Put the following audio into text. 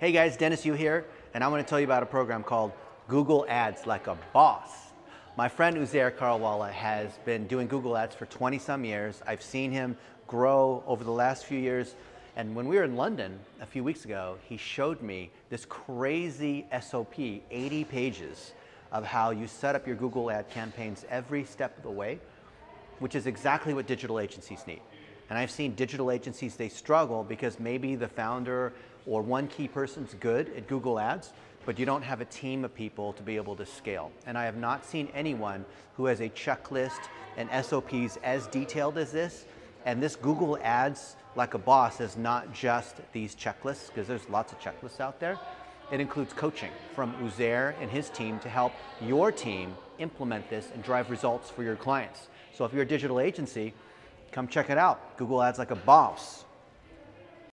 Hey guys, Dennis Yu here, and I want to tell you about a program called Google Ads Like a Boss. My friend Uzair Kharawala has been doing Google Ads for 20 some years. I've seen him grow over the last few years. And when we were in London a few weeks ago, he showed me this crazy SOP, 80 pages of how you set up your Google ad campaigns every step of the way, which is exactly what digital agencies need. And I've seen digital agencies, they struggle because maybe the founder or one key person's good at Google Ads, but you don't have a team of people to be able to scale. And I have not seen anyone who has a checklist and SOPs as detailed as this. And this Google Ads like a boss is not just these checklists, because there's lots of checklists out there. It includes coaching from Uzair and his team to help your team implement this and drive results for your clients. So if you're a digital agency, come check it out. Google Ads like a boss.